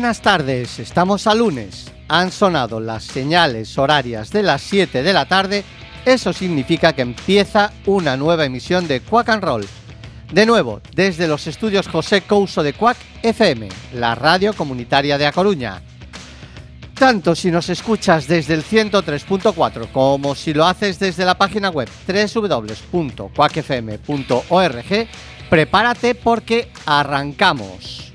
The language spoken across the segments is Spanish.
Buenas tardes, estamos a lunes. Han sonado las señales horarias de las 7 de la tarde. Eso significa que empieza una nueva emisión de Quack and Roll. De nuevo, desde los estudios José Couso de Quack FM, la radio comunitaria de A Coruña. Tanto si nos escuchas desde el 103.4 como si lo haces desde la página web www.quackfm.org, prepárate porque arrancamos.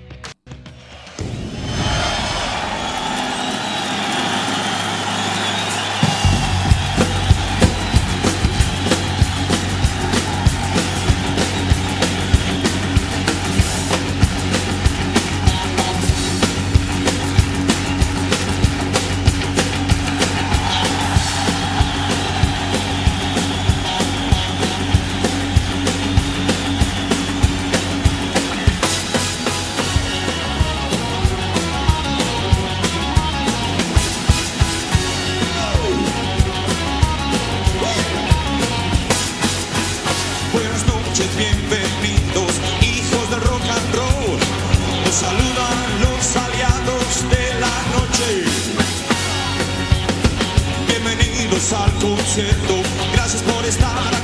Al concierto, gracias por estar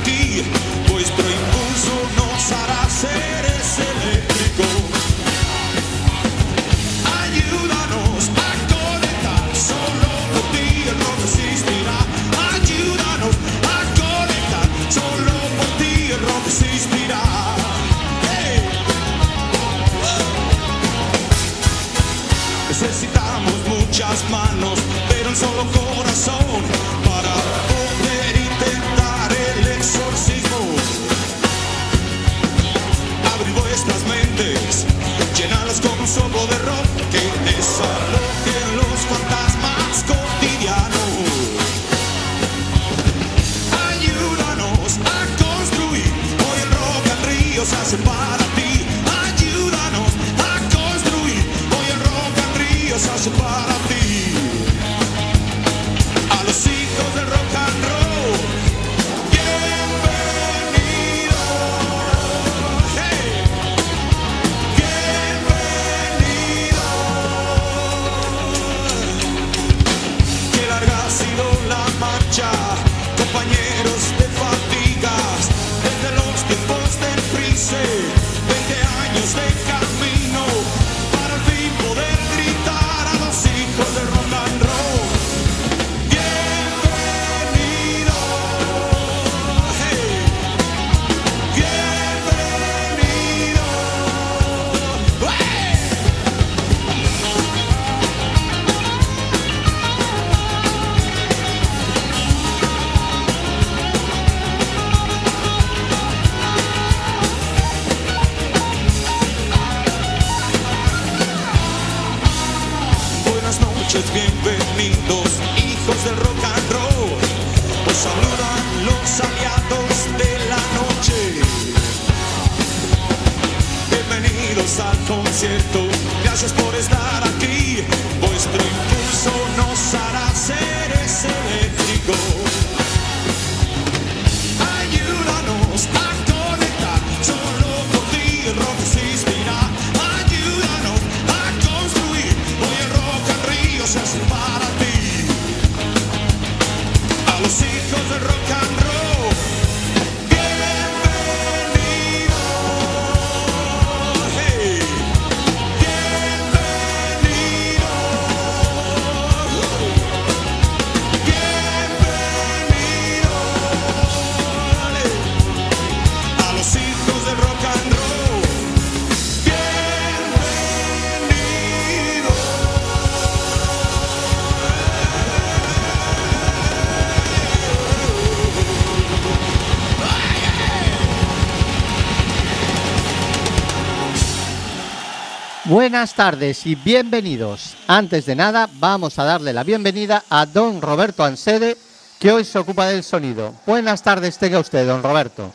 Buenas tardes y bienvenidos. Antes de nada, vamos a darle la bienvenida a don Roberto Ansede, que hoy se ocupa del sonido. Buenas tardes, tenga usted, don Roberto.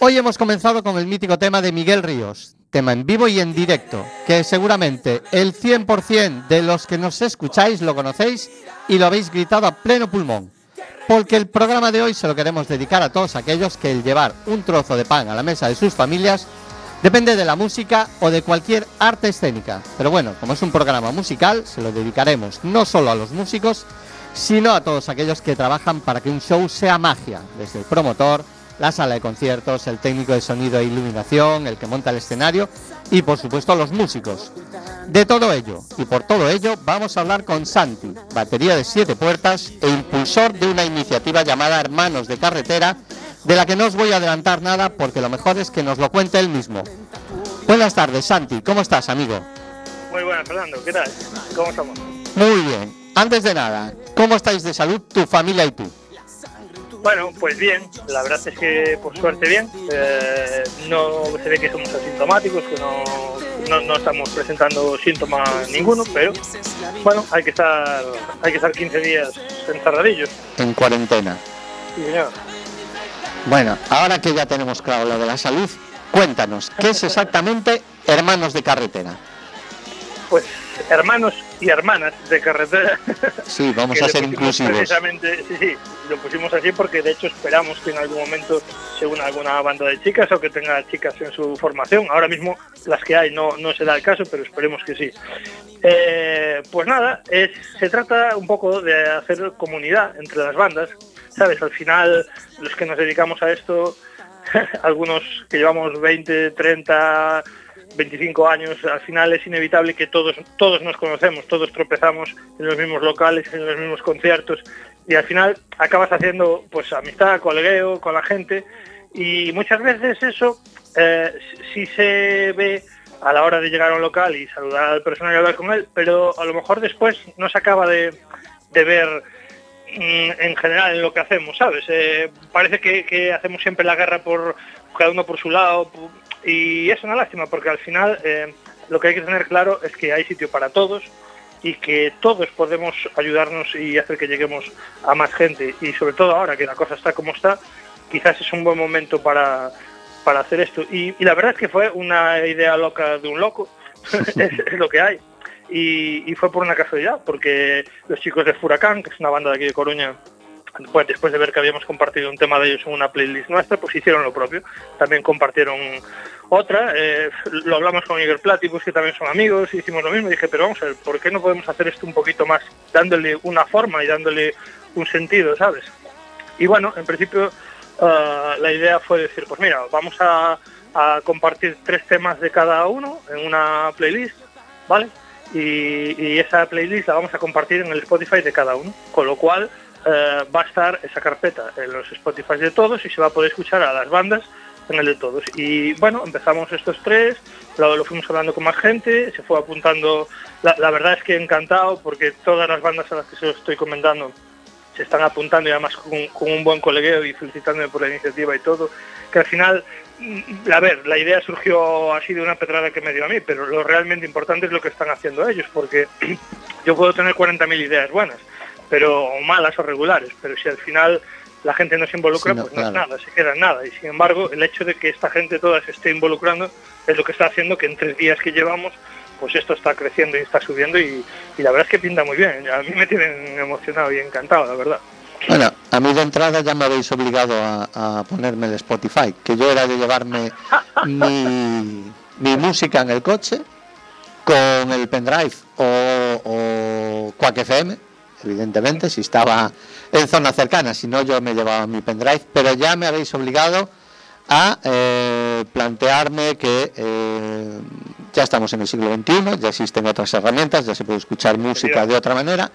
Hoy hemos comenzado con el mítico tema de Miguel Ríos, tema en vivo y en directo, que seguramente el 100% de los que nos escucháis lo conocéis y lo habéis gritado a pleno pulmón. Porque el programa de hoy se lo queremos dedicar a todos aquellos que el llevar un trozo de pan a la mesa de sus familias Depende de la música o de cualquier arte escénica. Pero bueno, como es un programa musical, se lo dedicaremos no solo a los músicos, sino a todos aquellos que trabajan para que un show sea magia, desde el promotor, la sala de conciertos, el técnico de sonido e iluminación, el que monta el escenario y por supuesto los músicos. De todo ello y por todo ello vamos a hablar con Santi, batería de siete puertas e impulsor de una iniciativa llamada Hermanos de Carretera, de la que no os voy a adelantar nada porque lo mejor es que nos lo cuente él mismo. Buenas tardes Santi, ¿cómo estás amigo? Muy buenas Fernando, ¿qué tal? ¿Cómo estamos? Muy bien. Antes de nada, ¿cómo estáis de salud tu familia y tú? Bueno, pues bien, la verdad es que por suerte bien. Eh, no se ve que somos asintomáticos, que no, no, no estamos presentando síntomas ninguno, pero bueno, hay que estar, hay que estar 15 días encerradillos. En cuarentena. Sí, señor. Bueno, ahora que ya tenemos claro lo de la salud, cuéntanos, ¿qué es exactamente Hermanos de Carretera? Pues hermanos y hermanas de carretera. Sí, vamos a ser inclusivos. Precisamente, sí, sí, lo pusimos así porque de hecho esperamos que en algún momento se una alguna banda de chicas o que tenga chicas en su formación. Ahora mismo las que hay no, no se da el caso, pero esperemos que sí. Eh, pues nada, es, se trata un poco de hacer comunidad entre las bandas. ¿Sabes? Al final, los que nos dedicamos a esto, algunos que llevamos 20, 30, 25 años, al final es inevitable que todos, todos nos conocemos, todos tropezamos en los mismos locales, en los mismos conciertos y al final acabas haciendo pues amistad, colegueo con la gente y muchas veces eso eh, sí se ve a la hora de llegar a un local y saludar al personal y hablar con él, pero a lo mejor después no se acaba de, de ver en general en lo que hacemos, ¿sabes? Eh, parece que, hacemos siempre la guerra por cada uno por su lado y es una lástima porque al final eh, lo que hay que tener claro es que hay sitio para todos y que todos podemos ayudarnos y hacer que lleguemos a más gente y sobre todo ahora que la cosa está como está, quizás es un buen momento para, para hacer esto. Y, la verdad es que fue una idea loca de un loco, es lo que hay. Y, fue por una casualidad, porque los chicos de Furacán, que es una banda de aquí de Coruña, pues después de ver que habíamos compartido un tema de ellos en una playlist nuestra, pues hicieron lo propio. También compartieron otra, eh, lo hablamos con Igor Platypus, que también son amigos, hicimos lo mismo. Dije, pero vamos a ver, ¿por qué no podemos hacer esto un poquito más, dándole una forma y dándole un sentido, ¿sabes? Y bueno, en principio ah, la idea fue decir, pues mira, vamos a compartir tres temas de cada uno en una playlist, ¿vale? Y, esa playlist la vamos a compartir en el Spotify de cada uno, con lo cual eh, va a estar esa carpeta en los Spotify de todos y se va a poder escuchar a las bandas en el de todos. Y bueno, empezamos estos tres, lo, lo fuimos hablando con más gente, se fue apuntando, la, verdad es que encantado porque todas las bandas a las que se lo estoy comentando se están apuntando y además con, un buen colegueo y felicitándome por la iniciativa y todo, que al final, a ver, la idea surgió así de una pedrada que me dio a mí, pero lo realmente importante es lo que están haciendo ellos, porque yo puedo tener 40.000 ideas buenas, pero o malas o regulares, pero si al final la gente no se involucra, Sí, no, pues no es nada, se queda en nada. Y sin embargo, el hecho de que esta gente toda se esté involucrando es lo que está haciendo que en tres días que llevamos, pues esto está creciendo y está subiendo y, y la verdad es que pinta muy bien. A mí me tienen emocionado y encantado, la verdad. Bueno, a mí de entrada ya me habéis obligado a, ponerme el Spotify, que yo era de llevarme mi, mi música en el coche con el pendrive o, o Quack FM, evidentemente, si estaba en zona cercana, si no yo me llevaba mi pendrive, pero ya me habéis obligado a eh, plantearme que eh, ya estamos en el siglo XXI, ya existen otras herramientas, ya se puede escuchar música de otra manera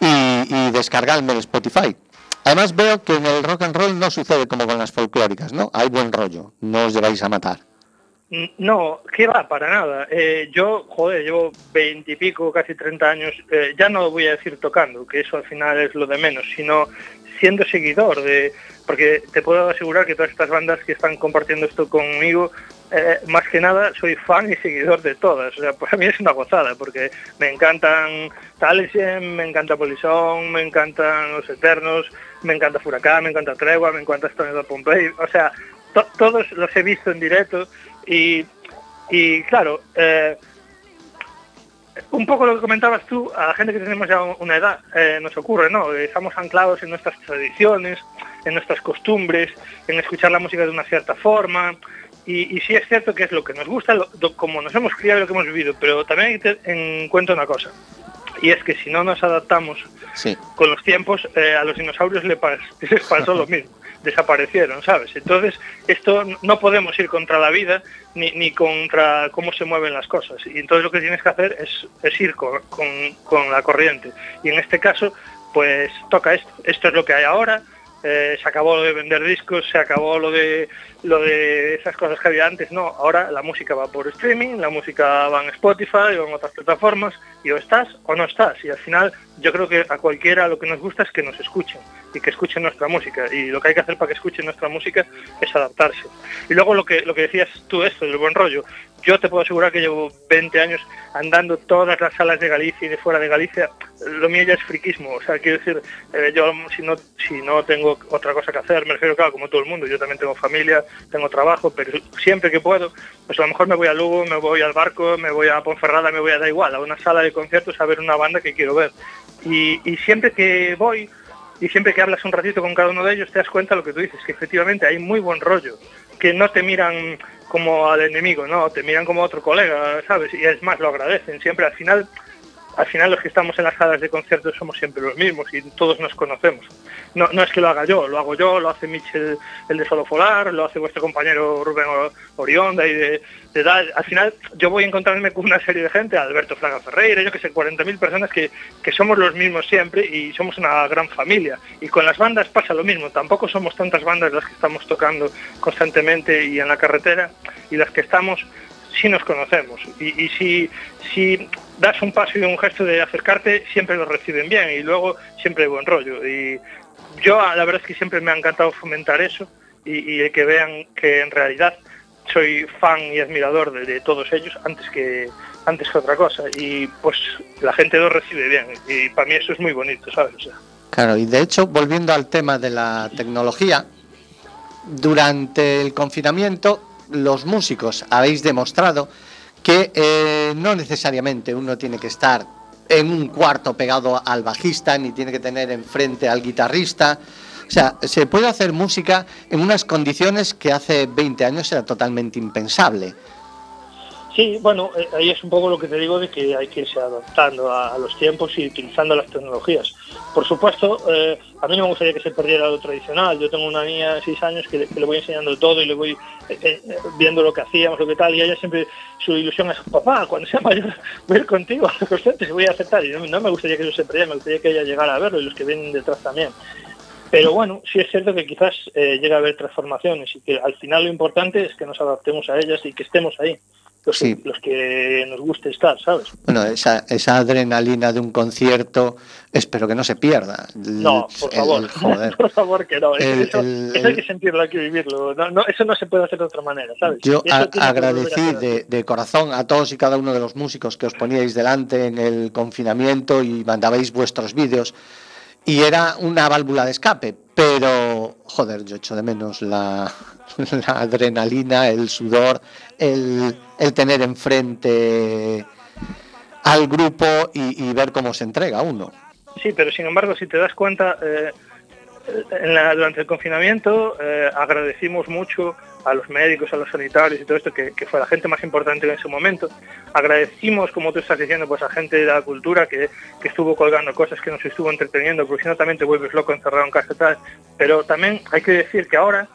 y, y descargarme el Spotify. Además veo que en el rock and roll no sucede como con las folclóricas, ¿no? Hay buen rollo, no os lleváis a matar. Mm, No, que va, para nada. Eh, yo, joder, llevo veintipico, casi 30 años, eh, ya no voy a decir tocando, que eso al final es lo de menos, sino siendo seguidor de... Porque te puedo asegurar que todas estas bandas que están compartiendo esto conmigo, eh, más que nada soy fan y seguidor de todas. O sea, para mí es una gozada, porque me encantan Talesien, me encanta Polizón, me encantan Los Eternos, me encanta Furacán, me encanta Tregua, me encanta Stone de Pompey. O sea, to- todos los he visto en directo y, y claro, eh, un poco lo que comentabas tú, a la gente que tenemos ya una edad, eh, nos ocurre, ¿no? Estamos anclados en nuestras tradiciones, en nuestras costumbres, en escuchar la música de una cierta forma, Y, y, sí es cierto que es lo que nos gusta, lo, lo, como nos hemos criado y lo que hemos vivido, pero también hay que tener en cuenta una cosa, y es que si no nos adaptamos Sí. con los tiempos, eh, a los dinosaurios les pasó lo mismo, desaparecieron, ¿sabes? Entonces, esto no podemos ir contra la vida ni, ni contra cómo se mueven las cosas. Y entonces lo que tienes que hacer es, es ir con, con, con la corriente. Y en este caso, pues toca esto. Esto es lo que hay ahora. Eh, se acabó lo de vender discos, se acabó lo de lo de esas cosas que había antes, no, ahora la música va por streaming, la música va en Spotify o en otras plataformas y o estás o no estás. Y al final yo creo que a cualquiera lo que nos gusta es que nos escuchen y que escuchen nuestra música. Y lo que hay que hacer para que escuchen nuestra música es adaptarse. Y luego lo que lo que decías tú esto del buen rollo, yo te puedo asegurar que llevo 20 años andando todas las salas de Galicia y de fuera de Galicia, lo mío ya es friquismo, o sea, quiero decir, eh, yo si no si no tengo otra cosa que hacer, me refiero claro, como todo el mundo, yo también tengo familia, tengo trabajo, pero siempre que puedo, pues a lo mejor me voy a Lugo, me voy al barco, me voy a Ponferrada, me voy a da igual, a una sala de conciertos a ver una banda que quiero ver. Y, y siempre que voy, y siempre que hablas un ratito con cada uno de ellos, te das cuenta de lo que tú dices, que efectivamente hay muy buen rollo, que no te miran como al enemigo, no, te miran como a otro colega, ¿sabes? Y es más, lo agradecen siempre. Al final, al final los que estamos en las salas de conciertos somos siempre los mismos y todos nos conocemos. No, no es que lo haga yo, lo hago yo, lo hace Michel, el de Solo Folar, lo hace vuestro compañero Rubén O- Orionda y de, Al final yo voy a encontrarme con una serie de gente, Alberto Fraga Ferreira, yo que sé, 40.000 personas que, que somos los mismos siempre y somos una gran familia. Y con las bandas pasa lo mismo, tampoco somos tantas bandas las que estamos tocando constantemente y en la carretera y las que estamos sí nos conocemos y, y si, si das un paso y un gesto de acercarte, siempre lo reciben bien y luego siempre hay buen rollo. Y yo la verdad es que siempre me ha encantado fomentar eso y, y que vean que en realidad soy fan y admirador de, todos ellos antes que antes que otra cosa y pues la gente lo recibe bien y para mí eso es muy bonito, ¿sabes? Claro, y de hecho, volviendo al tema de la tecnología, durante el confinamiento los músicos habéis demostrado que eh, no necesariamente uno tiene que estar en un cuarto pegado al bajista, ni tiene que tener enfrente al guitarrista. O sea, se puede hacer música en unas condiciones que hace 20 años era totalmente impensable. Sí, bueno, eh, ahí es un poco lo que te digo de que hay que irse adaptando a, los tiempos y utilizando las tecnologías. Por supuesto, eh, a mí no me gustaría que se perdiera lo tradicional. Yo tengo una niña de 6 años que le, voy enseñando todo y le voy eh, eh, viendo lo que hacíamos, lo que tal, y ella siempre, su ilusión es, papá, cuando sea mayor voy a ir contigo a los y voy a aceptar. Y no, no me gustaría que eso se perdiera, me gustaría que ella llegara a verlo y los que vienen detrás también. Pero bueno, sí es cierto que quizás eh, llega a haber transformaciones y que al final lo importante es que nos adaptemos a ellas y que estemos ahí, los, Sí. que, los que nos guste estar, ¿sabes? Bueno, esa, esa adrenalina de un concierto, espero que no se pierda. No, por favor, el- joder. por favor que no. El- eso, el- eso hay que sentirlo, hay que vivirlo. No, no, eso no se puede hacer de otra manera, ¿sabes? Yo a- agradecí de, de corazón a todos y cada uno de los músicos que os poníais delante en el confinamiento y mandabais vuestros vídeos. Y era una válvula de escape, pero joder, yo echo de menos la, adrenalina, el sudor, el, el tener enfrente al grupo y, y ver cómo se entrega uno. Sí, pero sin embargo, si te das cuenta, eh, en la- durante el confinamiento eh, agradecimos mucho a los médicos, a los sanitarios y todo esto, que, fue la gente más importante en ese momento. Agradecimos, como tú estás diciendo, pues a gente de la cultura que, que estuvo colgando cosas, que nos estuvo entreteniendo, porque si no también te vuelves loco encerrado en casa y tal. Pero también hay que decir que ahora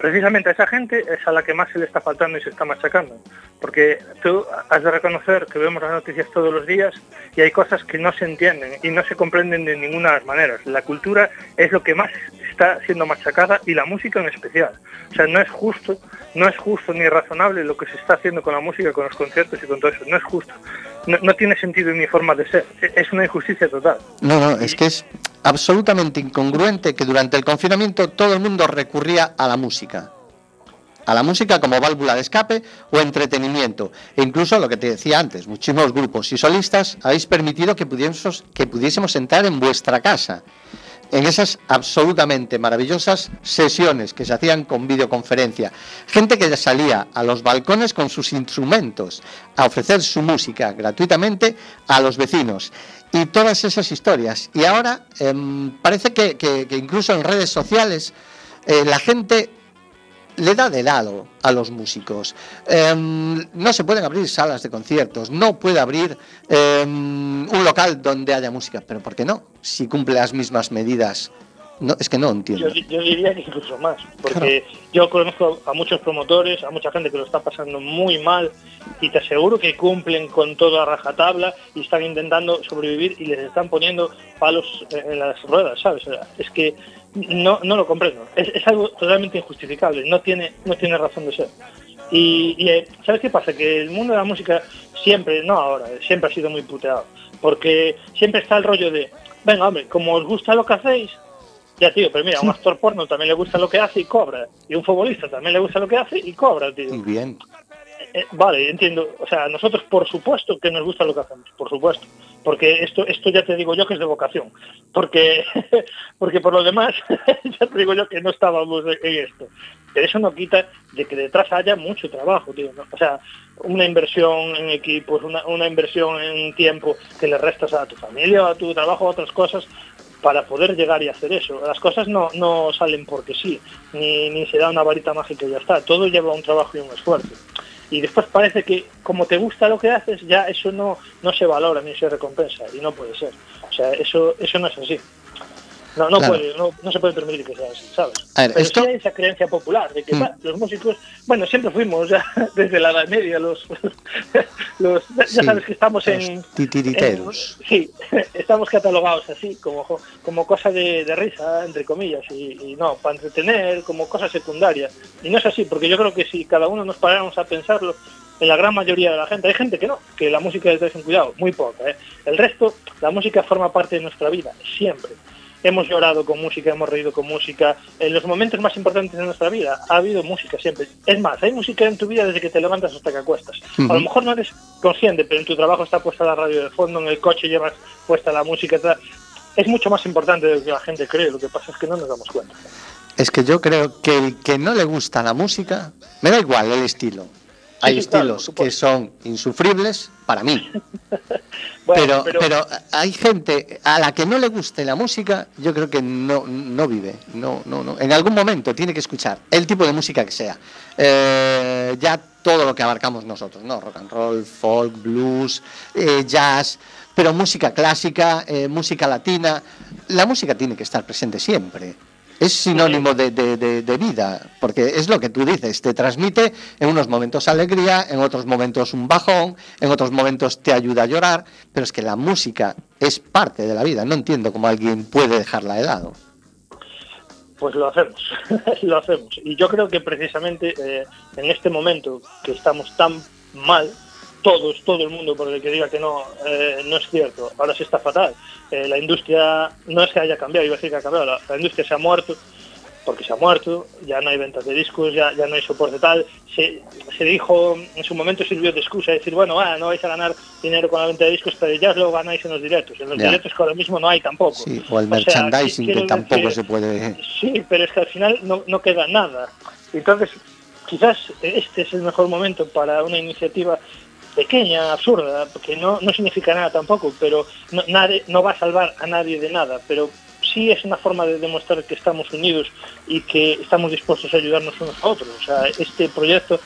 precisamente a esa gente es a la que más se le está faltando y se está machacando. Porque tú has de reconocer que vemos las noticias todos los días y hay cosas que no se entienden y no se comprenden de ninguna de las maneras. La cultura es lo que más está siendo machacada y la música en especial. O sea, no es justo, no es justo ni razonable lo que se está haciendo con la música, con los conciertos y con todo eso. No es justo. No, no tiene sentido ni forma de ser. E- Es una injusticia total. No, no, es que es absolutamente incongruente que durante el confinamiento todo el mundo recurría a la música. A la música como válvula de escape o entretenimiento. E incluso lo que te decía antes, muchísimos grupos y solistas habéis permitido que pudiésemos, que pudiésemos entrar en vuestra casa. En esas absolutamente maravillosas sesiones que se hacían con videoconferencia. Gente que salía a los balcones con sus instrumentos a ofrecer su música gratuitamente a los vecinos y todas esas historias. Y ahora em, parece que incluso en redes sociales eh, la gente le da de lado a los músicos. Em, no se pueden abrir salas de conciertos, no puede abrir em, un local donde haya música, pero ¿por qué no? Si cumple las mismas medidas no, es que no entiendo. Yo, diría que incluso más, porque yo conozco a muchos promotores, a mucha gente que lo está pasando muy mal y te aseguro que cumplen con toda rajatabla y están intentando sobrevivir y les están poniendo palos en las ruedas, ¿sabes? es que no, no lo comprendo. Es, algo totalmente injustificable, no tiene, no tiene razón de ser. Y, y, eh, ¿sabes qué pasa? Que el mundo de la música siempre, no ahora, siempre ha sido muy puteado. Porque siempre está el rollo de, venga, hombre, como os gusta lo que hacéis, ya, tío, pero mira, a un actor porno también le gusta lo que hace y cobra. Y un futbolista también le gusta lo que hace y cobra, tío. Muy bien. Eh, vale, entiendo. O sea, nosotros por supuesto que nos gusta lo que hacemos, por supuesto. Porque esto, esto ya te digo yo que es de vocación. Porque, porque por lo demás, ya te digo yo que no estábamos en esto. Pero eso no quita de que detrás haya mucho trabajo, tío. O sea, una inversión en equipos, una, una inversión en tiempo que le restas a tu familia, a tu trabajo, a otras cosas, para poder llegar y hacer eso. Las cosas no, no salen porque sí, ni, ni se da una varita mágica y ya está. Todo lleva un trabajo y un esfuerzo. Y después parece que como te gusta lo que haces, ya eso no, no se valora ni se recompensa. Y no puede ser. O sea, eso, eso no es así. No, no, puede, no, no, se puede permitir que sea así, ¿sabes? A ver, Pero esto... sí hay esa creencia popular de que mm. los músicos, bueno, siempre fuimos ya desde la Edad Media, los, los ya sabes que estamos en, en, Sí, estamos catalogados así, como, como cosa de, de risa, entre comillas, y, y, no, para entretener, como cosa secundaria. Y no es así, porque yo creo que si cada uno nos paráramos a pensarlo, en la gran mayoría de la gente, hay gente que no, que la música es de cuidado, muy poca. ¿eh? El resto, la música forma parte de nuestra vida, siempre hemos llorado con música, hemos reído con música. En los momentos más importantes de nuestra vida ha habido música siempre. Es más, hay música en tu vida desde que te levantas hasta que acuestas. Uh -huh. A lo mejor no eres consciente, pero en tu trabajo está puesta la radio de fondo, en el coche llevas puesta la música. Es mucho más importante de lo que la gente cree, lo que pasa es que no nos damos cuenta. Es que yo creo que el que no le gusta la música, me da igual el estilo. Hay sí, estilos claro, que son insufribles para mí. bueno, pero, pero, pero, hay gente a la que no le guste la música, yo creo que no, no vive. No, no, no. En algún momento tiene que escuchar el tipo de música que sea. Eh, ya todo lo que abarcamos nosotros, ¿no? Rock and roll, folk, blues, eh, jazz, pero música clásica, eh, música latina. La música tiene que estar presente siempre es sinónimo de, de, de, de, vida, porque es lo que tú dices, te transmite en unos momentos alegría, en otros momentos un bajón, en otros momentos te ayuda a llorar, pero es que la música es parte de la vida, no entiendo cómo alguien puede dejarla de lado. Pues lo hacemos, lo hacemos. Y yo creo que precisamente eh, en este momento que estamos tan mal, todos, todo el mundo, por el que diga que no, eh, no es cierto. Ahora sí está fatal. Eh, la industria no es que haya cambiado, iba a decir que ha cambiado, la, la, industria se ha muerto, porque se ha muerto, ya no hay ventas de discos, ya, ya no hay soporte tal. Se, se dijo, en su momento sirvió de excusa, decir, bueno, ah, no vais a ganar dinero con la venta de discos, pero ya lo ganáis en los directos. En los yeah. directos que ahora mismo no hay tampoco. Sí, o el merchandising sea, que tampoco decir, se puede... Sí, pero es que al final no, no queda nada. Entonces, quizás este es el mejor momento para una iniciativa pequeña, absurda, que no, no significa nada tampoco, pero no, nadie, no va a salvar a nadie de nada, pero sí es una forma de demostrar que estamos unidos y que estamos dispuestos a ayudarnos unos a otros. O sea, este proyecto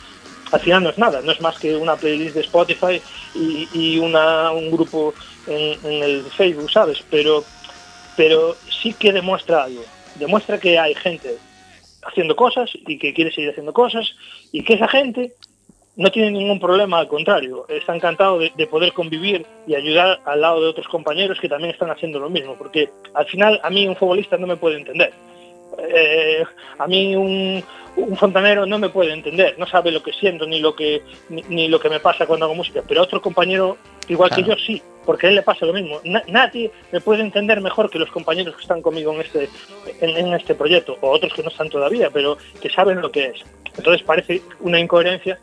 al final no es nada, no es más que una playlist de Spotify y, una, un grupo en, en, el Facebook, ¿sabes? Pero, pero sí que demuestra algo, demuestra que hay gente haciendo cosas y que quiere seguir haciendo cosas y que esa gente no tiene ningún problema, al contrario, está encantado de, de, poder convivir y ayudar al lado de otros compañeros que también están haciendo lo mismo, porque al final a mí un futbolista no me puede entender. Eh, a mí un, un, fontanero no me puede entender, no sabe lo que siento ni lo que ni, ni lo que me pasa cuando hago música, pero otro compañero igual claro. que yo sí, porque a él le pasa lo mismo. Na, nadie me puede entender mejor que los compañeros que están conmigo en este en, en este proyecto o otros que no están todavía, pero que saben lo que es. Entonces parece una incoherencia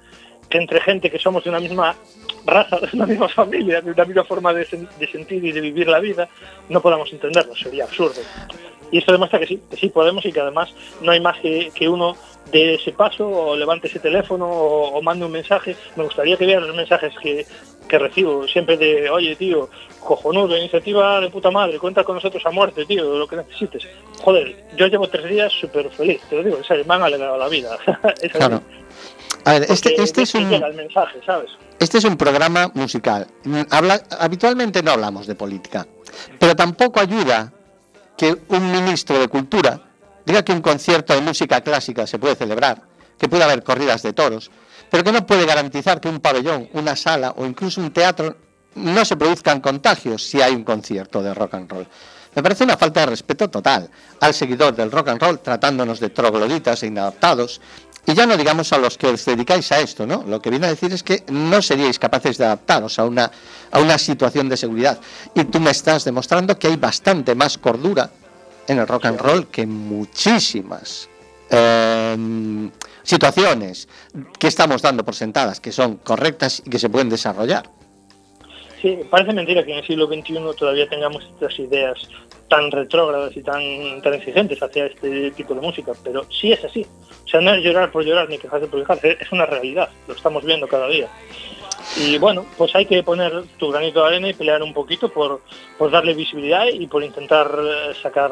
que entre gente que somos de una misma raza, de una misma familia, de una misma forma de, sen de sentir y de vivir la vida, no podamos entenderlo, sería absurdo. Y esto demuestra que sí, que sí podemos y que además no hay más que, que uno de ese paso o levante ese teléfono o, mande un mensaje. Me gustaría que vieran los mensajes que, que recibo siempre de, oye, tío, cojonudo, iniciativa de puta madre, cuenta con nosotros a muerte, tío, lo que necesites. Joder, yo llevo tres días súper feliz, te lo digo, en serio, me han alegrado la vida. A ver, este, este es un... llega el mensaje, ¿sabes? Este es un programa musical. Habla, habitualmente no hablamos de política, pero tampoco ayuda que un ministro de Cultura diga que un concierto de música clásica se puede celebrar, que puede haber corridas de toros, pero que no puede garantizar que un pabellón, una sala o incluso un teatro no se produzcan contagios si hay un concierto de rock and roll. Me parece una falta de respeto total al seguidor del rock and roll tratándonos de trogloditas e inadaptados y ya no digamos a los que os dedicáis a esto, ¿no? Lo que viene a decir es que no seríais capaces de adaptaros a una, a una situación de seguridad. Y tú me estás demostrando que hay bastante más cordura en el rock and roll que muchísimas eh, situaciones que estamos dando por sentadas, que son correctas y que se pueden desarrollar. Sí, parece mentira que en el siglo XXI todavía tengamos estas ideas tan retrógradas y tan, tan exigentes hacia este tipo de música, pero sí es así. O sea, no es llorar por llorar ni quejarse por quejarse, es una realidad, lo estamos viendo cada día. Y bueno, pues hay que poner tu granito de arena y pelear un poquito por, por darle visibilidad y por intentar eh, sacar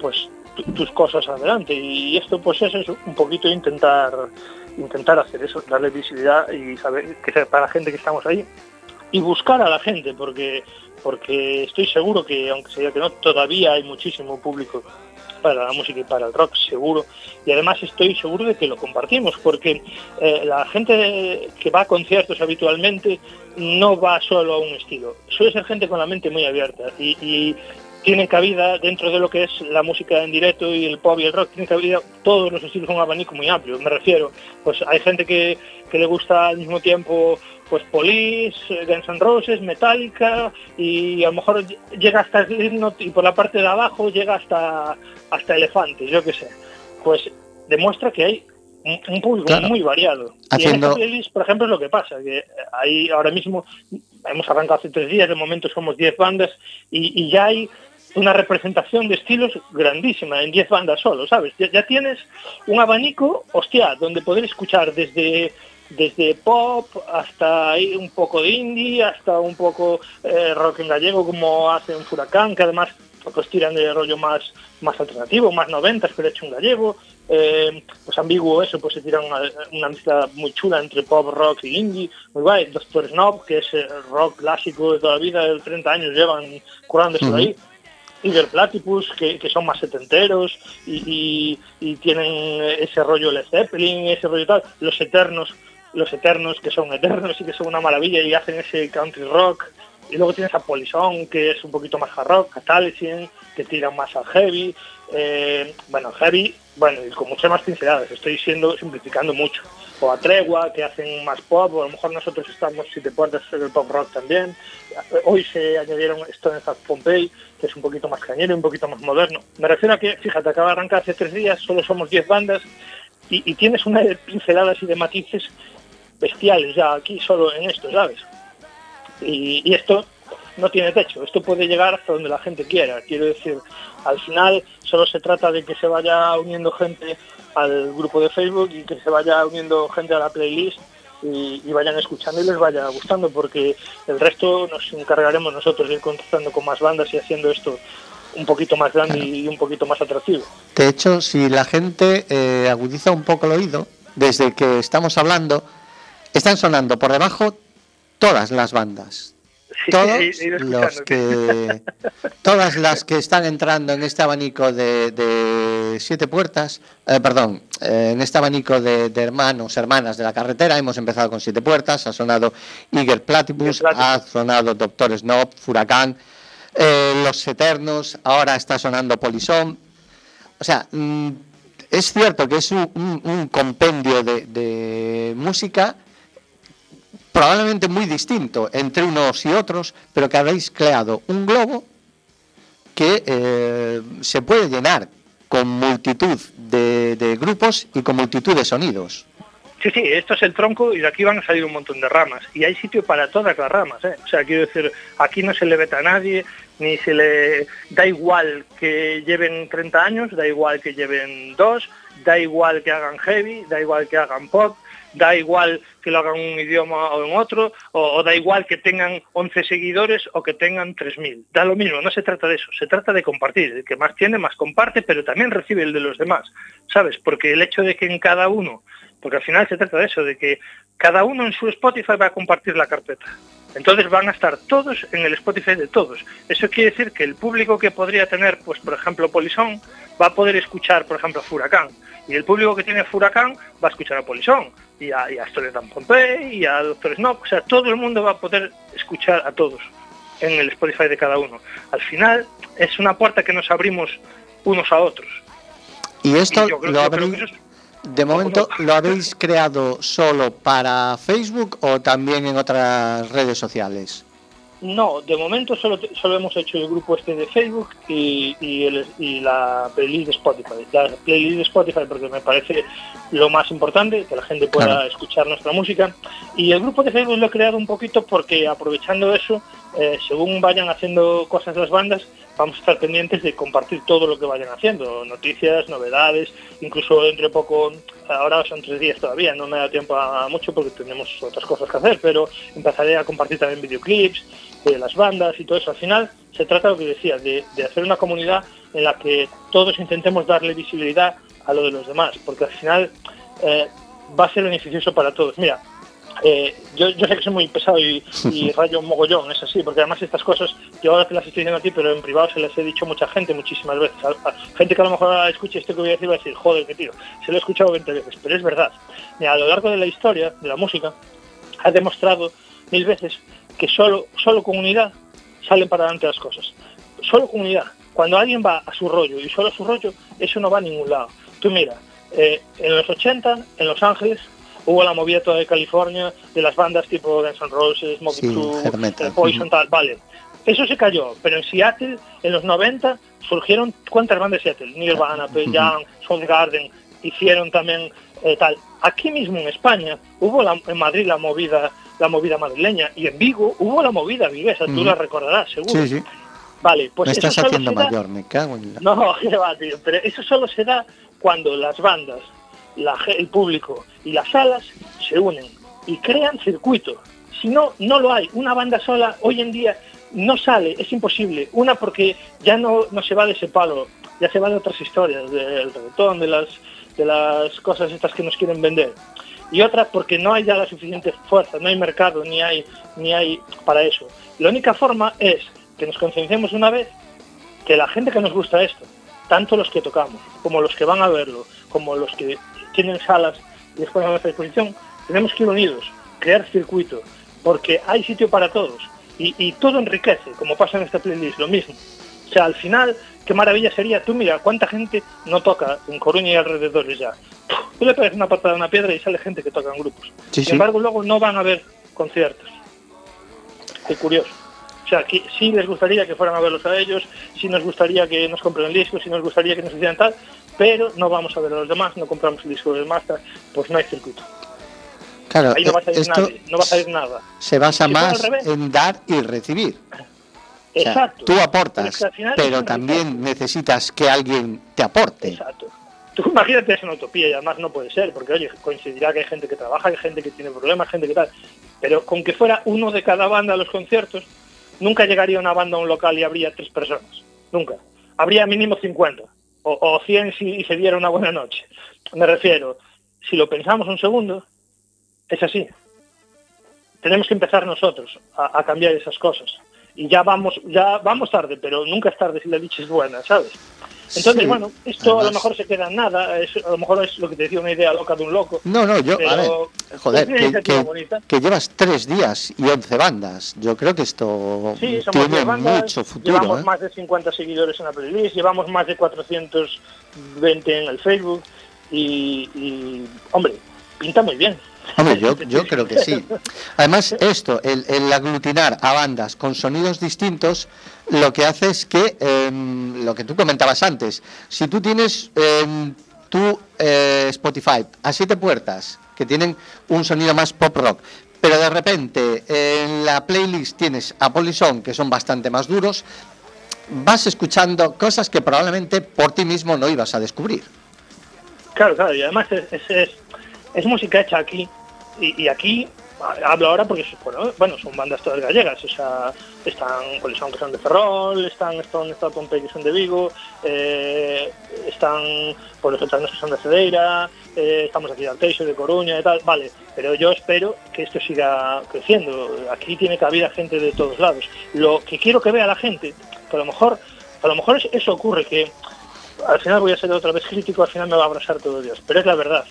pues tu- tus cosas adelante. Y esto pues es eso, un poquito intentar intentar hacer eso, darle visibilidad y saber que para la gente que estamos ahí y buscar a la gente porque porque estoy seguro que aunque sea que no todavía hay muchísimo público para la música y para el rock seguro. Y además estoy seguro de que lo compartimos porque eh, la gente que va a conciertos habitualmente no va solo a un estilo. Suele ser gente con la mente muy abierta y, tiene cabida dentro de lo que es la música en directo y el pop y el rock tiene cabida todos los estilos un abanico muy amplio me refiero. Pues hay gente que, que le gusta al mismo tiempo pues Police, eh, Guns N' Roses, Metallica y a lo mejor ll- llega hasta Slipknot y por la parte de abajo llega hasta hasta Elefantes, yo qué sé. Pues demuestra que hay un, público Claro. muy variado. Y en Haciendo- playlist, por ejemplo, es lo que pasa, que ahí ahora mismo hemos arrancado hace tres días, de momento somos 10 bandas y, y ya hay una representación de estilos grandísima en 10 bandas solo, ¿sabes? Ya, ya tienes un abanico, hostia, donde poder escuchar desde desde pop hasta un poco de indie, hasta un poco eh, rock en gallego como hacen Furacán, que además pues tiran de rollo más, más alternativo, más noventas, pero hecho en gallego. Eh, pues ambiguo eso, pues se tiran una, una mezcla muy chula entre pop, rock y indie. Muy guay. Doctor Snob, que es eh, rock clásico de toda la vida, de 30 años llevan curándose Ujú. ahí. Tiger Platypus, que, que son más setenteros y, y- y tienen ese rollo Led Zeppelin, ese rollo tal. Los Eternos, los Eternos que son eternos y que son una maravilla y hacen ese country rock. Y luego tienes a Polizón, que es un poquito más hard rock, a Taliesin, que tiran más al heavy. Eh, bueno, heavy, bueno, y con muchas más pinceladas, estoy siendo simplificando mucho. O a Tregua, que hacen más pop, o a lo mejor nosotros estamos, si te puertas, en el pop rock también. Hoy se añadieron Stone South Pompey, que es un poquito más cañero y un poquito más moderno. Me refiero a que, fíjate, acaba de arrancar hace tres días, solo somos 10 bandas, y, y tienes una de pinceladas y de matices bestiales ya aquí, solo en esto, ¿sabes? Y, y esto no tiene techo, esto puede llegar hasta donde la gente quiera. Quiero decir, al final solo se trata de que se vaya uniendo gente al grupo de Facebook y que se vaya uniendo gente a la playlist y, y vayan escuchando y les vaya gustando, porque el resto nos encargaremos nosotros de ir contactando con más bandas y haciendo esto un poquito más grande y un poquito más atractivo. De hecho, si la gente eh, agudiza un poco el oído, desde que estamos hablando, están sonando por debajo todas las bandas. Sí, Todos los que, todas las que están entrando en este abanico de, de siete puertas, eh, perdón, eh, en este abanico de, de hermanos, hermanas de la carretera, hemos empezado con siete puertas, ha sonado Iger Platypus, ha sonado Doctor Snob, Furacán, eh, Los Eternos, ahora está sonando Polisón. O sea, mm, es cierto que es un, un- un compendio de, de música probablemente muy distinto entre unos y otros, pero que habéis creado un globo que eh, se puede llenar con multitud de, de grupos y con multitud de sonidos. Sí, sí, esto es el tronco y de aquí van a salir un montón de ramas. Y hay sitio para todas las ramas, ¿eh? O sea, quiero decir, aquí no se le veta a nadie, ni se le... Da igual que lleven 30 años, da igual que lleven dos, da igual que hagan heavy, da igual que hagan pop, da igual que lo hagan en un idioma o en otro, o, o da igual que tengan 11 seguidores o que tengan 3.000. Da lo mismo, no se trata de eso, se trata de compartir. El que más tiene, más comparte, pero también recibe el de los demás, ¿sabes? Porque el hecho de que en cada uno, porque al final se trata de eso, de que cada uno en su Spotify va a compartir la carpeta. Entonces van a estar todos en el Spotify de todos. Eso quiere decir que el público que podría tener, pues por ejemplo, Polizón, va a poder escuchar, por ejemplo, Furacán. Y el público que tiene Furacán va a escuchar a Polizón, y a, y a Stoletan Pompey, y a Doctor Snob. O sea, todo el mundo va a poder escuchar a todos en el Spotify de cada uno. Al final es una puerta que nos abrimos unos a otros. Y esto Y yo creo- lo yo creo habréis, que eso es- de momento, ¿lo habéis creado solo para Facebook o también en otras redes sociales? No, de momento solo, solo hemos hecho el grupo este de Facebook y, y, el- y la playlist de Spotify. La playlist de Spotify porque me parece lo más importante, que la gente pueda Claro. escuchar nuestra música. Y el grupo de Facebook lo he creado un poquito porque aprovechando eso, eh, según vayan haciendo cosas las bandas, vamos a estar pendientes de compartir todo lo que vayan haciendo, noticias, novedades, incluso dentro de poco, ahora son tres días todavía, no me da tiempo a mucho porque tenemos otras cosas que hacer, pero empezaré a compartir también videoclips de las bandas y todo eso. Al final se trata lo que decía, de, de hacer una comunidad en la que todos intentemos darle visibilidad a lo de los demás, porque al final eh, va a ser beneficioso para todos. Mira, eh, yo, yo sé que soy muy pesado y, y rayo un mogollón, es así, porque además estas cosas, yo ahora te las estoy diciendo a ti, pero en privado se las he dicho a mucha gente muchísimas veces. A, a gente que a lo mejor ahora escuche esto que voy a decir va a decir, joder, qué tío, se lo he escuchado 20 veces, pero es verdad. Mira, a lo largo de la historia de la música ha demostrado mil veces que solo, solo con unidad salen para adelante las cosas. Solo con unidad. Cuando alguien va a su rollo y solo a su rollo, eso no va a ningún lado. Tú mira, eh, en los 80, en Los Ángeles, hubo la movida toda de California, de las bandas tipo Guns N' Roses, Motley Sí, eh, Poison, tal, vale. Eso se cayó, pero en Seattle, en los 90, surgieron cuántas bandas de Seattle, Nirvana, Pearl. Jam, Soundgarden, hicieron también eh, tal. Aquí mismo en España hubo la- en Madrid la movida, la movida madrileña y en Vigo hubo la movida viguesa, tú Ujú. la recordarás, seguro. Sí, sí. Vale, pues Me eso estás solo haciendo se da- me cago en la... no. Pero eso solo se da cuando las bandas, el público y las salas se unen y crean circuito. Si no, no lo hay. Una banda sola hoy en día no sale, es imposible. Una porque ya no, no se va de ese palo, ya se va de otras historias, del reggaetón, de las, de las cosas estas que nos quieren vender. Y otra porque no hay ya la suficiente fuerza, no hay mercado, ni hay, ni hay para eso. La única forma es que nos concienciemos una vez que la gente que nos gusta esto, tanto los que tocamos, como los que van a verlo, como los que tienen salas y después a nuestra disposición, tenemos que ir unidos, crear circuito, porque hay sitio para todos y, y todo enriquece, como pasa en esta playlist, lo mismo. O sea, al final, qué maravilla sería, tú mira, cuánta gente no toca en Coruña y alrededores ya. Tú le pegas una patada a una piedra y sale gente que toca en grupos. Sí, Sin sí. embargo, luego no van a ver conciertos. Qué curioso. O sea, que sí les gustaría que fueran a verlos a ellos, sí nos gustaría que nos compren el disco, sí nos gustaría que nos hicieran tal, pero no vamos a ver a los demás, no compramos el disco del Master, pues no hay circuito. Claro, Ahí no va a eh, salir esto nadie, no va a salir nada. se basa Si más en dar y recibir. O sea, Exacto. tú Pero aportas, pero también necesitas que alguien te aporte. Exacto. Tú imagínate es una utopía y además no puede ser, porque oye, coincidirá que hay gente que trabaja, hay gente que tiene problemas, gente que tal. Pero con que fuera uno de cada banda a los conciertos, nunca llegaría una banda a un local y habría tres personas. Nunca. Habría mínimo 50. O, o 100 si se diera una buena noche. Me refiero, si lo pensamos un segundo, es así. Tenemos que empezar nosotros a, a cambiar esas cosas. Y ya vamos, ya vamos tarde, pero nunca es tarde si la dicha es buena, ¿sabes? Entonces, Sí, bueno, esto a lo mejor se queda en nada, es- a lo mejor es lo que te decía, una idea loca de un loco. No, no, yo, a ver, Pero joder, que, llevas tres días y once bandas. Yo creo que esto Sí, somos tiene bandas, mucho futuro. llevamos ¿eh? más de 50 seguidores en la playlist, llevamos más de 420 en el Facebook y, y, hombre, pinta muy bien. Hombre, yo, yo creo que sí. Además, esto, el, el aglutinar a bandas con sonidos distintos, lo que hace es que, em, lo que tú comentabas antes, si tú tienes em, tu eh, Spotify a siete puertas, que tienen un sonido más pop rock, pero de repente en la playlist tienes a Polison, que son bastante más duros, vas escuchando cosas que probablemente por ti mismo no ibas a descubrir. Claro, claro, y además es, es, es- es música hecha aquí y, aquí hablo ahora porque bueno, son bandas todas gallegas, o sea, están Polisón que son de Ferrol, están están está Pompey que de Vigo, eh, están por los otros que son de Cedeira, eh, estamos aquí de Alteixo, de Coruña y tal, vale, pero yo espero que esto siga creciendo. Aquí tiene cabida gente de todos lados. Lo que quiero que vea la gente, que a lo mejor, a lo mejor es- eso ocurre que al final voy a ser otra vez crítico, al final me va a abrazar todo Dios, pero es la verdad.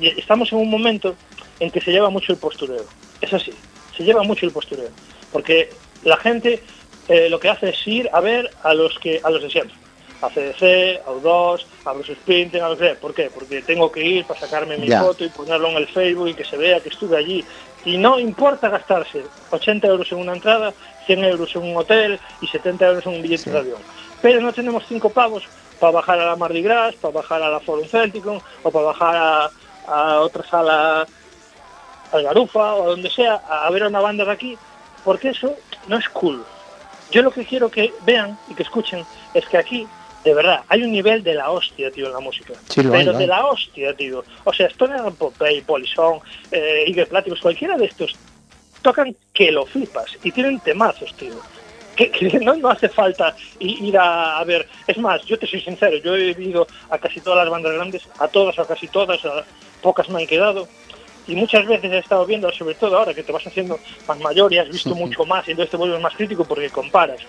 Estamos en un momento en que se lleva mucho el postureo. Es así, se lleva mucho el postureo. Porque la gente eh, lo que hace es ir a ver a los que a los de siempre. A CDC, a U2, a Bruce Springsteen, a los de... ¿Por qué? Porque tengo que ir para sacarme mi foto y ponerlo en el Facebook y que se vea que estuve allí. Y no importa gastarse 80 euros en una entrada, 100 euros en un hotel y 70 euros en un billete Sí. de avión. Pero no tenemos cinco pavos para bajar a la Mardi Gras, para bajar a la Forum Celticum o para bajar a, a otra sala al Garufa o a donde sea a, a ver a una banda de aquí, porque eso no es cool. Yo lo que quiero que vean y que escuchen es que aquí, de verdad, hay un nivel de la hostia, tío, en la música. Sí, lo hay, Pero lo de hay. la hostia, tío. O sea, Stone Popey, Polison, eh, Igor Platicus, cualquiera de estos tocan que lo flipas y tienen temazos, tío. Que, que no, no hace falta ir a, a ver. Es más, yo te soy sincero, yo he ido a casi todas las bandas grandes, a todas, a casi todas, a pocas me han quedado. Y muchas veces he estado viendo, sobre todo ahora que te vas haciendo más mayor y has visto mucho más y entonces te vuelves más crítico porque comparas.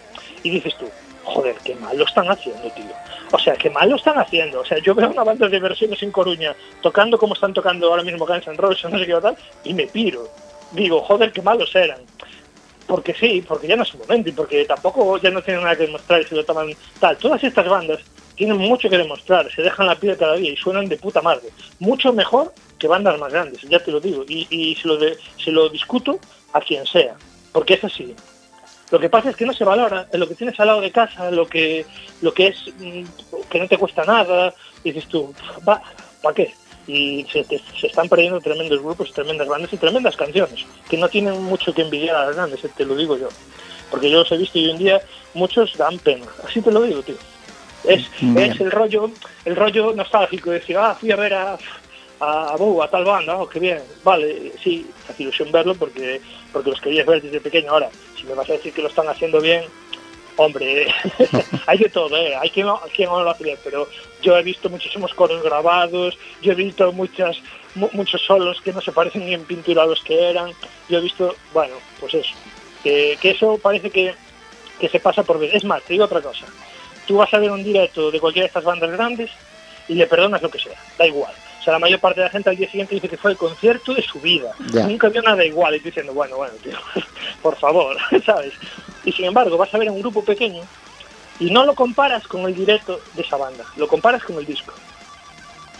Y dices tú, joder, qué mal lo están haciendo, tío. O sea, qué mal lo están haciendo. O sea, yo veo una banda de versiones en Coruña tocando como están tocando ahora mismo Guns N' Roses, no sé qué o tal, y me piro. Digo, joder, qué malos eran. Porque sí, porque ya no es su momento y porque tampoco ya no tienen nada que demostrar y se lo toman tal. Todas estas bandas tienen mucho que demostrar, se dejan la piel cada día y suenan de puta madre. Mucho mejor que bandas más grandes, ya te lo digo. Y, y se, lo de- se lo discuto a quien sea, porque es así. Lo que pasa es que no se valora lo que tienes al lado de casa, lo que, lo que es mm, que no te cuesta nada, y dices tú, va, ¿para qué? Y se, te- se están perdiendo tremendos grupos, tremendas bandas y tremendas canciones, que no tienen mucho que envidiar a las grandes, eh, te lo digo yo. Porque yo los he visto y hoy en día muchos dan pena, así te lo digo, tío. Es, es el rollo, el rollo nostálgico de decir, ah, fui a ver a, a, a Bou, a tal banda, oh, qué bien, vale, sí, hace ilusión verlo porque, porque los querías ver desde pequeño. Ahora, si me vas a decir que lo están haciendo bien, hombre, hay de todo, ¿eh? hay quien no, quien no lo hace pero yo he visto muchísimos coros grabados, yo he visto muchas, mu- muchos solos que no se parecen ni en pintura a los que eran, yo he visto, bueno, pues eso, que, que eso parece que, que se pasa por ver. Es más, te digo otra cosa, tú vas a ver un directo de cualquiera de estas bandas grandes y le perdonas lo que sea, da igual. O sea, la mayor parte de la gente al día siguiente dice que fue el concierto de su vida. Nunca vio nada igual y diciendo, bueno, bueno, tío, por favor, ¿sabes? Y sin embargo, vas a ver un grupo pequeño y no lo comparas con el directo de esa banda, lo comparas con el disco,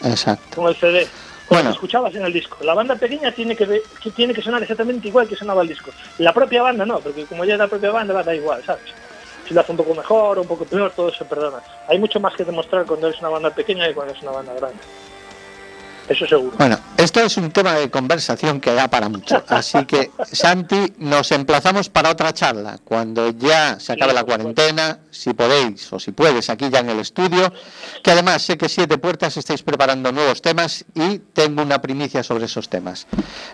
Exacto. con el CD. Con Bueno. lo que escuchabas en el disco. La banda pequeña tiene que, ver- que tiene que sonar exactamente igual que sonaba el disco. La propia banda no, porque como ya es la propia banda, va da igual, ¿sabes? Si lo hace un poco mejor o un poco peor, todo se perdona. Hay mucho más que demostrar cuando eres una banda pequeña que cuando es una banda grande. Eso seguro. Bueno, esto es un tema de conversación que da para mucho. Así que, Santi, nos emplazamos para otra charla. Cuando ya se acabe la cuarentena, si podéis o si puedes, aquí ya en el estudio. Que además sé que Siete Puertas estáis preparando nuevos temas y tengo una primicia sobre esos temas.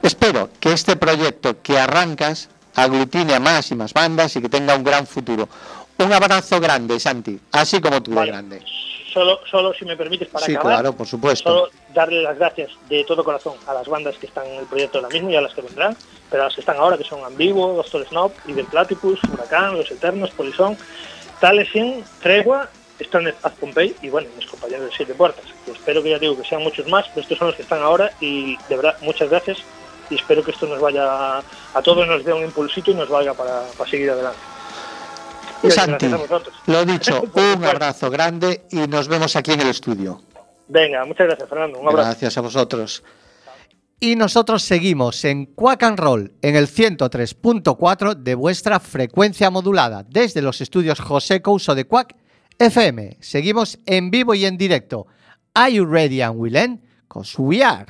Espero que este proyecto que arrancas aglutine a más y más bandas y que tenga un gran futuro. Un abrazo grande, Santi, así como tú de Vale. grande. Solo, solo si me permites para Sí, acabar. claro, por supuesto. Solo darle las gracias de todo corazón a las bandas que están en el proyecto ahora mismo y a las que vendrán, pero a las que están ahora, que son Ambiguo, Doctor Snob, Del Platypus, Huracán, Los Eternos, Polizón, Talesien, Tregua, están en Paz Pompey y bueno, mis compañeros de Siete Puertas. que espero que ya digo que sean muchos más, pero estos son los que están ahora y de verdad muchas gracias y espero que esto nos vaya a todos nos dé un impulsito y nos valga para, para seguir adelante. Y Santi, gracias a vosotros. lo dicho, un abrazo grande y nos vemos aquí en el estudio. Venga, muchas gracias Fernando, un abrazo. Gracias a vosotros. Y nosotros seguimos en Quack and Roll en el 103.4 de vuestra frecuencia modulada desde los estudios José Couso de Quack FM. Seguimos en vivo y en directo. Are you ready and will end? Cause we are.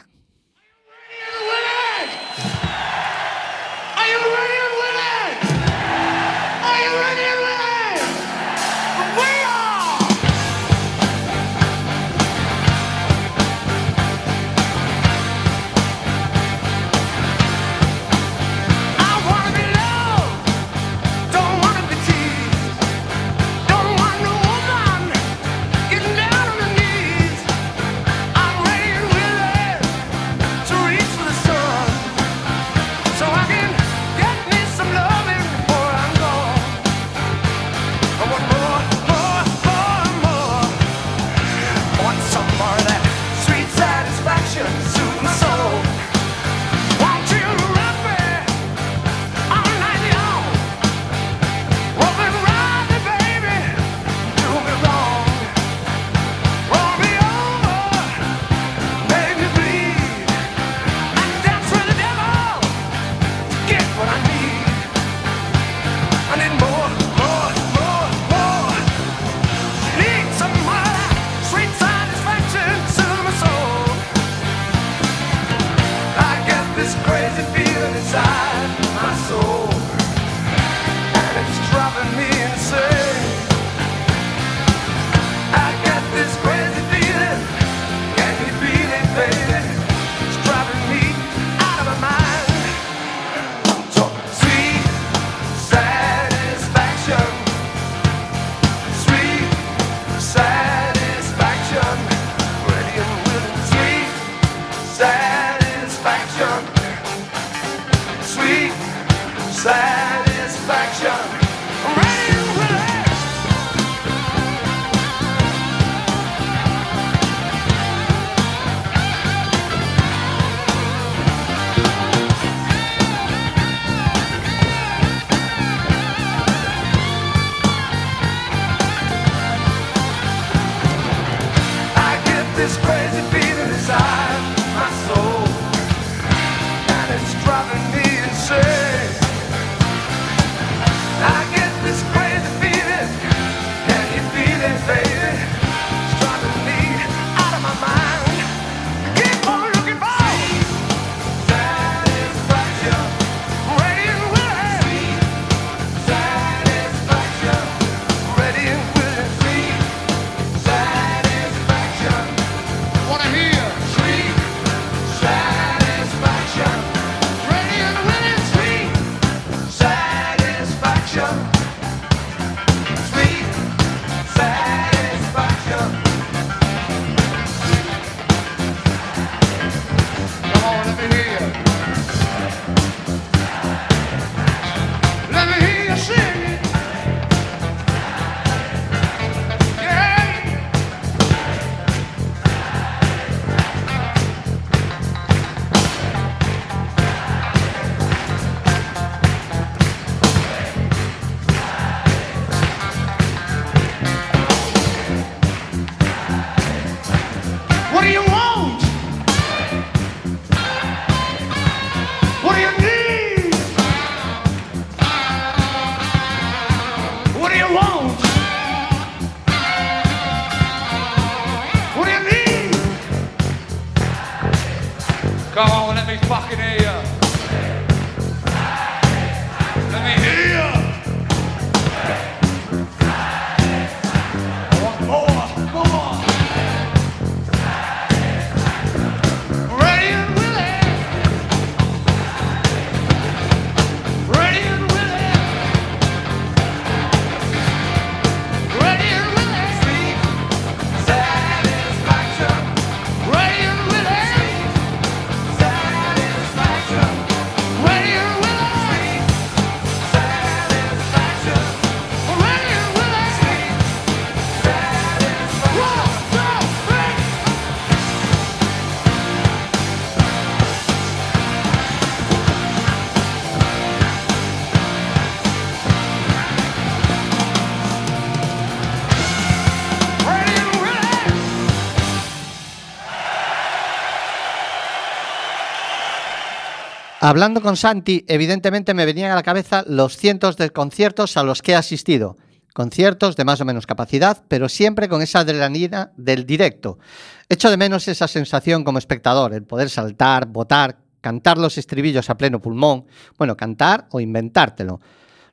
Hablando con Santi, evidentemente me venían a la cabeza los cientos de conciertos a los que he asistido. Conciertos de más o menos capacidad, pero siempre con esa adrenalina del directo. Echo de menos esa sensación como espectador, el poder saltar, votar, cantar los estribillos a pleno pulmón. Bueno, cantar o inventártelo.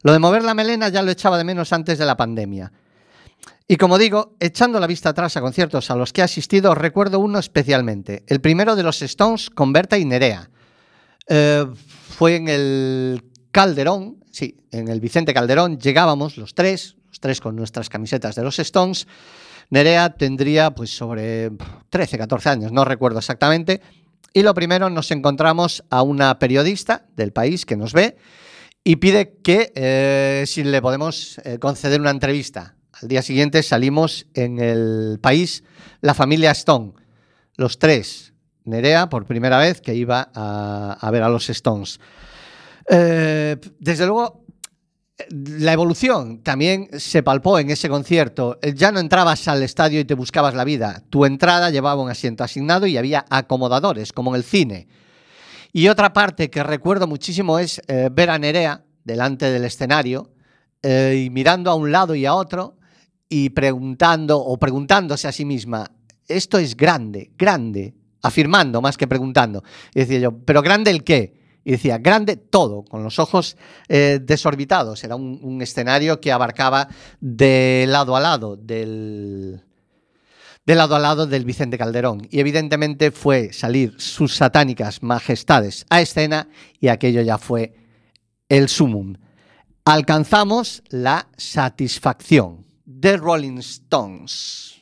Lo de mover la melena ya lo echaba de menos antes de la pandemia. Y como digo, echando la vista atrás a conciertos a los que he asistido, recuerdo uno especialmente. El primero de los Stones con Berta y Nerea. Eh, fue en el Calderón, sí, en el Vicente Calderón, llegábamos los tres, los tres con nuestras camisetas de los Stones. Nerea tendría pues sobre 13, 14 años, no recuerdo exactamente. Y lo primero nos encontramos a una periodista del país que nos ve y pide que eh, si le podemos eh, conceder una entrevista. Al día siguiente salimos en el país la familia Stone, los tres, Nerea por primera vez que iba a, ver a los Stones. Eh, desde luego, la evolución también se palpó en ese concierto. Ya no entrabas al estadio y te buscabas la vida. Tu entrada llevaba un asiento asignado y había acomodadores, como en el cine. Y otra parte que recuerdo muchísimo es eh, ver a Nerea delante del escenario eh, y mirando a un lado y a otro y preguntando o preguntándose a sí misma, esto es grande, grande, afirmando más que preguntando. Y decía yo, ¿pero grande el qué? Y decía, grande todo, con los ojos eh, desorbitados. Era un, escenario que abarcaba de lado a lado del, de lado a lado del Vicente Calderón. Y evidentemente fue salir sus satánicas majestades a escena y aquello ya fue el sumum. Alcanzamos la satisfacción de Rolling Stones.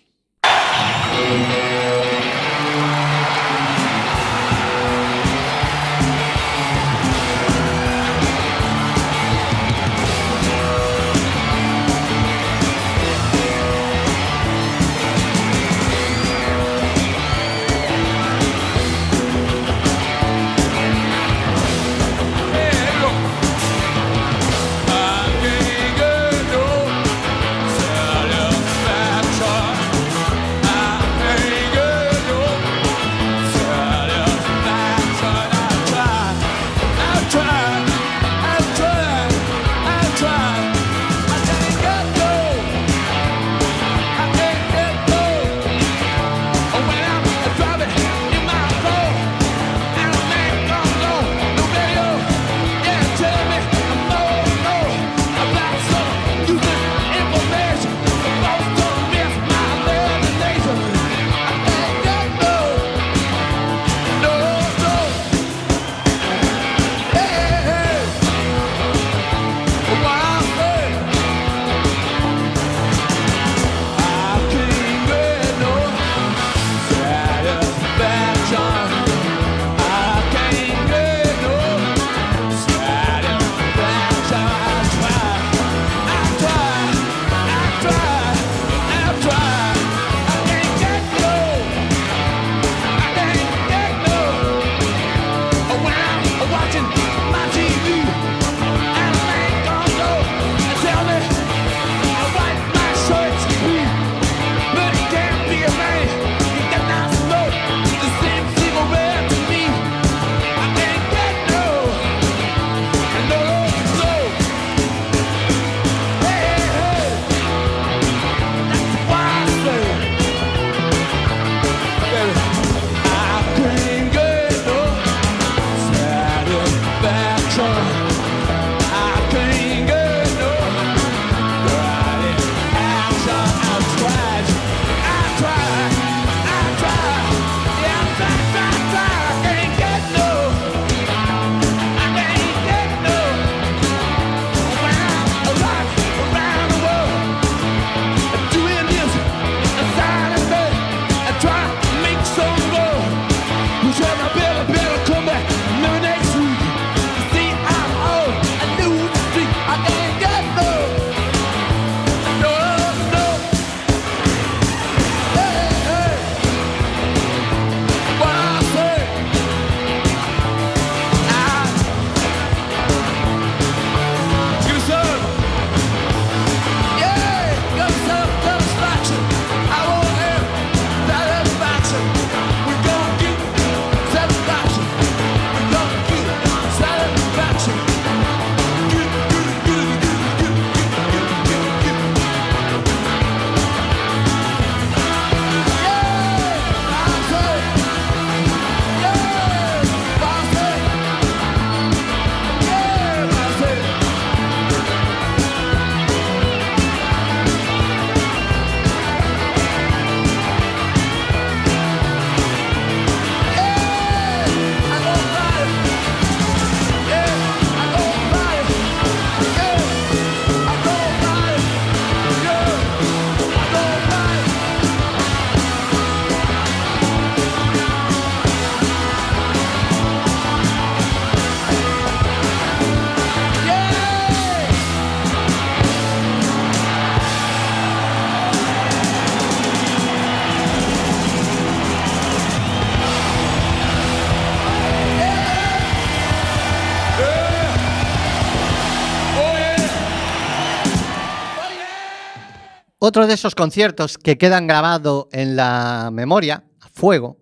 Otro de esos conciertos que quedan grabados en la memoria, a fuego,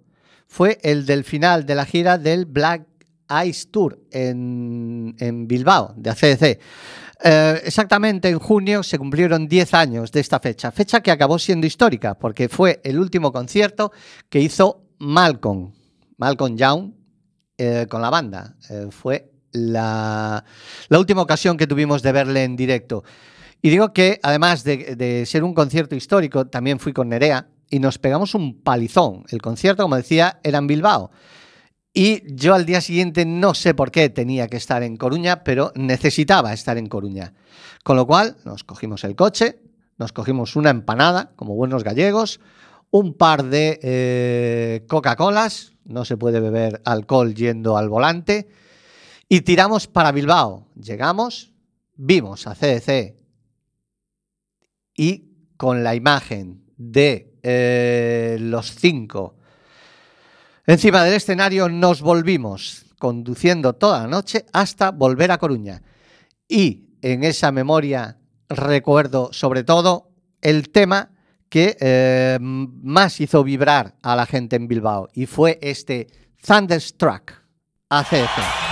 fue el del final de la gira del Black Ice Tour en, en Bilbao, de ACDC. Eh, exactamente en junio se cumplieron 10 años de esta fecha, fecha que acabó siendo histórica porque fue el último concierto que hizo Malcolm, Malcolm Young, eh, con la banda. Eh, fue la, la última ocasión que tuvimos de verle en directo. Y digo que además de, ser un concierto histórico, también fui con Nerea y nos pegamos un palizón. El concierto, como decía, era en Bilbao. Y yo al día siguiente no sé por qué tenía que estar en Coruña, pero necesitaba estar en Coruña. Con lo cual nos cogimos el coche, nos cogimos una empanada, como buenos gallegos, un par de eh, Coca-Colas, no se puede beber alcohol yendo al volante, y tiramos para Bilbao. Llegamos, vimos a CDC y con la imagen de eh, los cinco encima del escenario nos volvimos conduciendo toda la noche hasta volver a Coruña. Y en esa memoria recuerdo sobre todo el tema que eh, más hizo vibrar a la gente en Bilbao y fue este Thunderstruck ACF.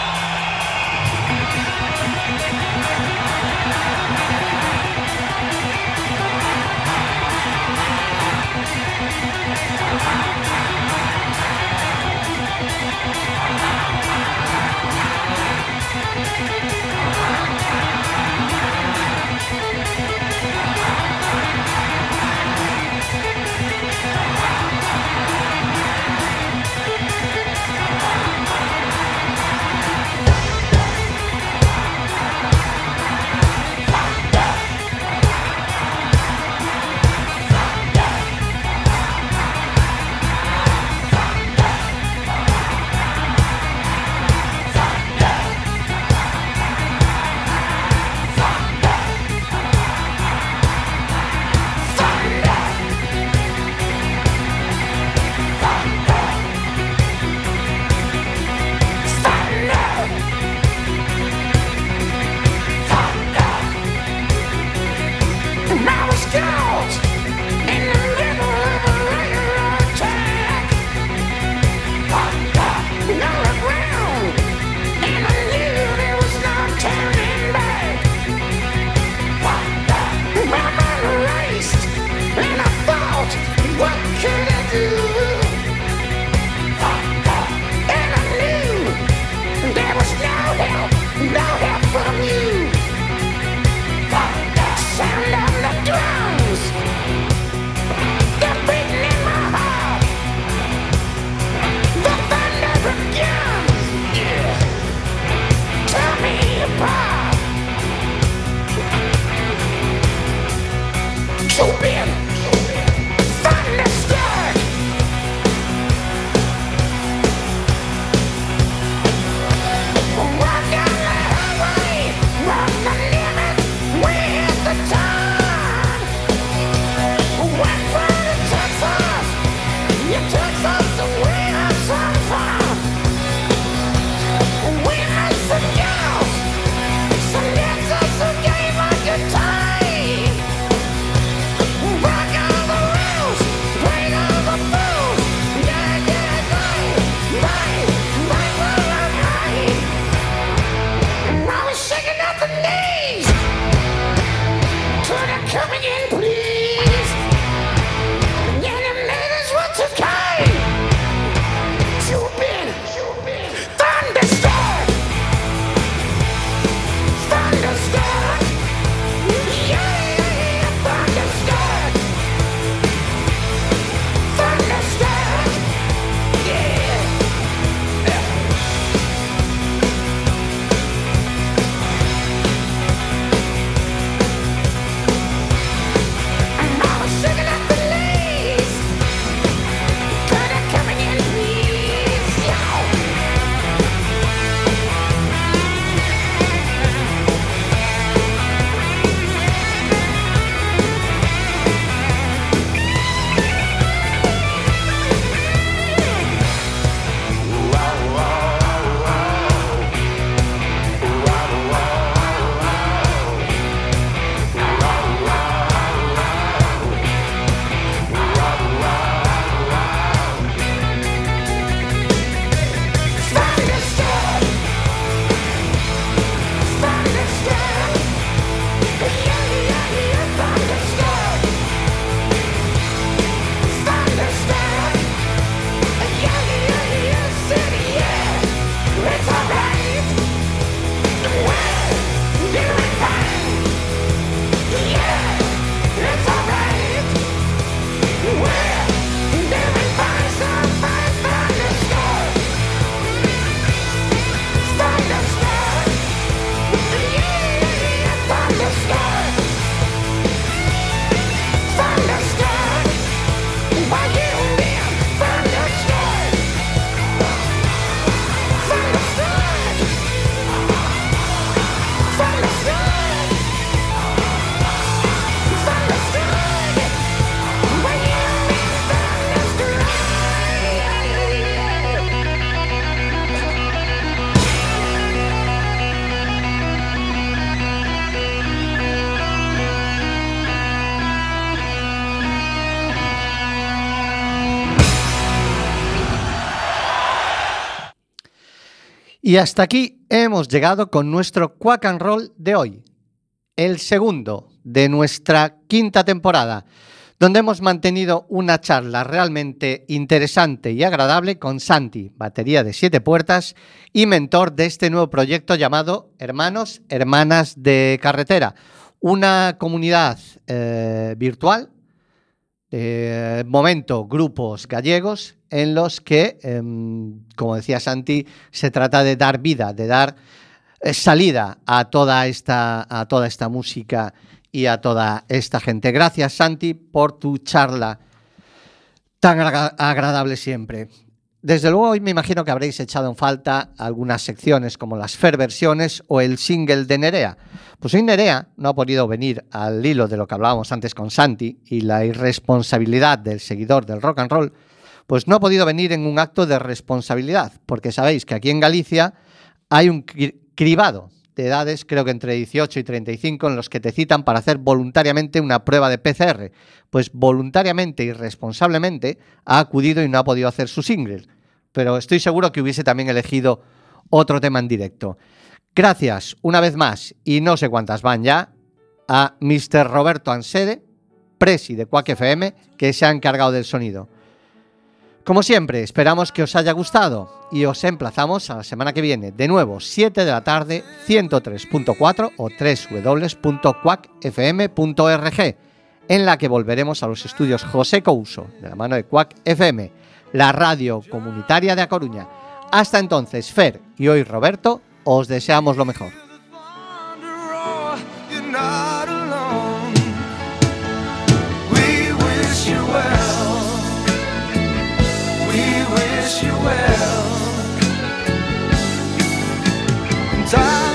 Y hasta aquí hemos llegado con nuestro Quack and Roll de hoy, el segundo de nuestra quinta temporada, donde hemos mantenido una charla realmente interesante y agradable con Santi, batería de siete puertas y mentor de este nuevo proyecto llamado Hermanos, Hermanas de Carretera, una comunidad eh, virtual de momento grupos gallegos en los que, em, como decía Santi, se trata de dar vida, de dar eh, salida a toda esta, a toda esta música y a toda esta gente. Gracias, Santi, por tu charla tan agra- agradable siempre. Desde luego, hoy me imagino que habréis echado en falta algunas secciones como las Fair versiones o el single de Nerea. Pues hoy Nerea no ha podido venir al hilo de lo que hablábamos antes con Santi y la irresponsabilidad del seguidor del rock and roll, pues no ha podido venir en un acto de responsabilidad, porque sabéis que aquí en Galicia hay un cri- cribado de edades, creo que entre 18 y 35, en los que te citan para hacer voluntariamente una prueba de PCR. Pues voluntariamente y responsablemente ha acudido y no ha podido hacer su single. Pero estoy seguro que hubiese también elegido otro tema en directo. Gracias una vez más, y no sé cuántas van ya, a Mr. Roberto Ansede, presi de Quack FM, que se ha encargado del sonido. Como siempre, esperamos que os haya gustado y os emplazamos a la semana que viene, de nuevo, 7 de la tarde, 103.4 o www.quackfm.org, en la que volveremos a los estudios José Couso, de la mano de Quack FM, la radio comunitaria de A Coruña. Hasta entonces, Fer y hoy Roberto, os deseamos lo mejor. Wish you well. And I